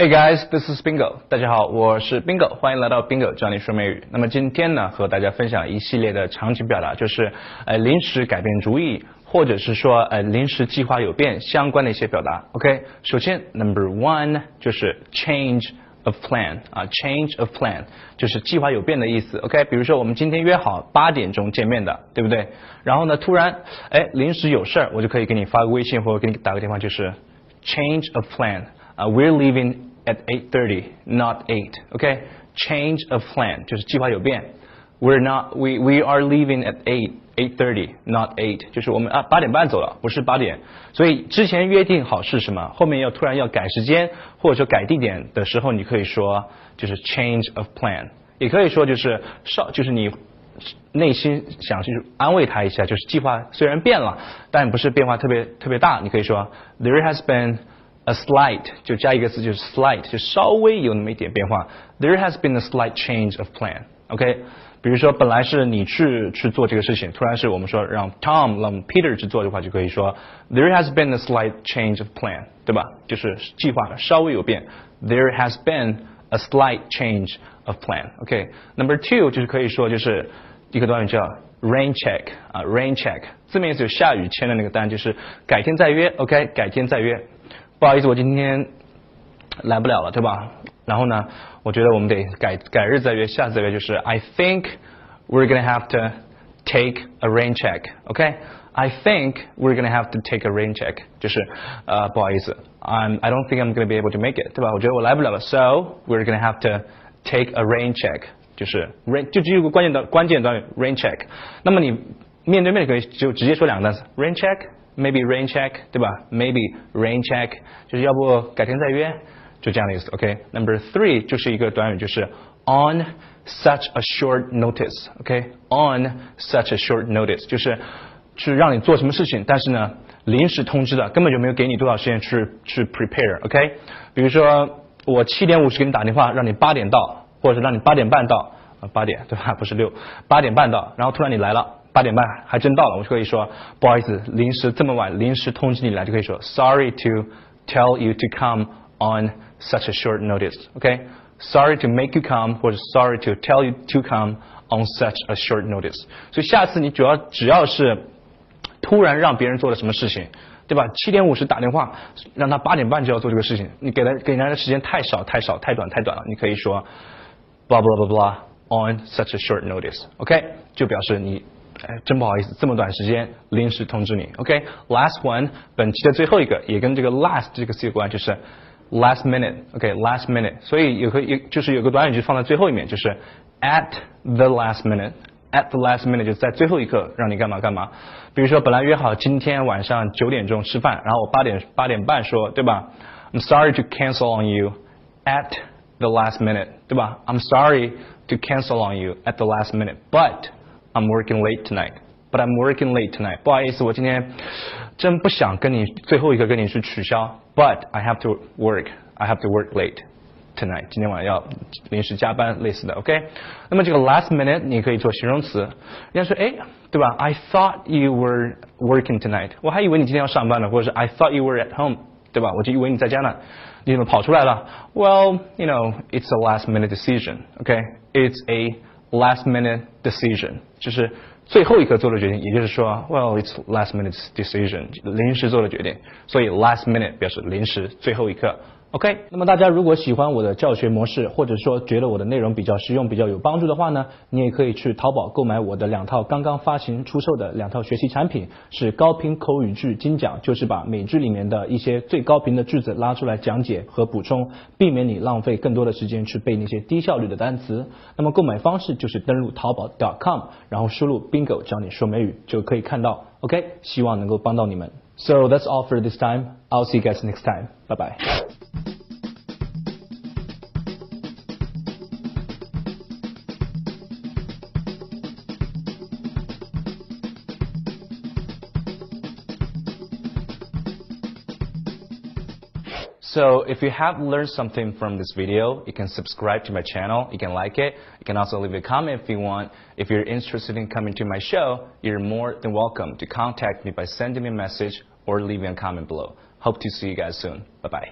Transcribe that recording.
Hey guys, this is Bingo。大家好，我是 Bingo，欢迎来到 Bingo 教你说美语。那么今天呢，和大家分享一系列的场景表达，就是呃临时改变主意，或者是说呃临时计划有变相关的一些表达。OK，首先 Number one 就是 change of plan 啊，change of plan 就是计划有变的意思。OK，比如说我们今天约好八点钟见面的，对不对？然后呢，突然哎临时有事儿，我就可以给你发个微信或者给你打个电话，就是 change of plan 啊，we're leaving。at 8:30, not 8. Okay? Change of plan 就是计划有变。We're not we we are leaving at 8 8:30, not 8. 就是我们啊八点半走了，不是八点。所以之前约定好是什么，后面要突然要改时间或者说改地点的时候，你可以说就是 change of plan，也可以说就是稍就是你。内心想去安慰他一下，就是计划虽然变了，但不是变化特别特别大。你可以说 There has been a slight 就加一个词就是 slight 就稍微有那么一点变化。There has been a slight change of plan。OK，比如说本来是你去去做这个事情，突然是我们说让 Tom 让 Peter 去做的话，就可以说 There has been a slight change of plan，对吧？就是计划稍微有变。There has been a slight change of plan。OK，Number two 就是可以说就是一个短语叫 rain check 啊，rain check 字面意思就是下雨签的那个单，就是改天再约。OK，改天再约。 不好意思，我今天来不了了，对吧？然后呢，我觉得我们得改改日再约，下次再约就是 I think we're gonna have to take a rain check. OK? I think we're gonna have to take a rain check. 就是呃不好意思，I'm I don't think I'm gonna be able to make it，对吧？我觉得我来不了了，so we're gonna have to take a rain check. 就是 rain 就只有个关键的关键短语 rain check。那么你面对面可以就直接说两个单词 rain check。 Maybe rain check，对吧？maybe rain check 就是要不改天再约，就这样的意思。OK，Number、three 就是一个短语，就是 on such a short notice。OK，on such a short notice 就是是让你做什么事情，但是呢临时通知的，根本就没有给你多少时间去去 prepare。OK，比如说我七点五十给你打电话，让你八点到，或者是让你八点半到，啊八点对吧？不是六，八点半到，然后突然你来了。八点半还真到了，我就可以说不好意思，临时这么晚，临时通知你来，就可以说 Sorry to tell you to come on such a short notice. OK, sorry to make you come，或者 Sorry to tell you to come on such a short notice. 所以下次你主要只要是突然让别人做了什么事情，对吧？七点五十打电话让他八点半就要做这个事情，你给他给人家的时间太少太少太短太短了，你可以说 blah blah blah blah on such a short notice. OK，就表示你。哎，真不好意思，这么短时间临时通知你。OK，last one，本期的最后一个也跟这个 last 这个词有关，就是 last minute。OK，last minute，所以有个有就是有个短语就放在最后一面，就是 at the last minute。at the last minute 就在最后一刻让你干嘛干嘛。比如说本来约好今天晚上九点钟吃饭，然后我八点八点半说，对吧？I'm sorry to cancel on you at the last minute，对吧？I'm sorry to cancel on you at the last minute，but I'm working late tonight, but I'm working late tonight. 不好意思，我今天真不想跟你最后一个跟你去取消，but I have to work. I have to work late tonight. 今天晚上要临时加班，类似的，OK？那么这个 last minute 你可以做形容词。人家说，哎，对吧？I thought you were working tonight. 我还以为你今天要上班呢，或者是 I thought you were at home，对吧？我就以为你在家呢，你怎么跑出来了？Well, you know, it's a last minute decision. OK? It's a last minute decision，就是最后一刻做的决定，也就是说，well it's last minute decision，临时做的决定，所以 last minute 表示临时，最后一刻。OK，那么大家如果喜欢我的教学模式，或者说觉得我的内容比较实用、比较有帮助的话呢，你也可以去淘宝购买我的两套刚刚发行出售的两套学习产品，是高频口语句精讲，就是把美句里面的一些最高频的句子拉出来讲解和补充，避免你浪费更多的时间去背那些低效率的单词。那么购买方式就是登录淘宝 .com，然后输入 bingo 教你说美语就可以看到。OK，希望能够帮到你们。So that's all for this time. I'll see you guys next time. Bye bye. So if you have learned something from this video, you can subscribe to my channel, you can like it, you can also leave a comment if you want. If you're interested in coming to my show, you're more than welcome to contact me by sending me a message or leaving a comment below. Hope to see you guys soon. Bye-bye.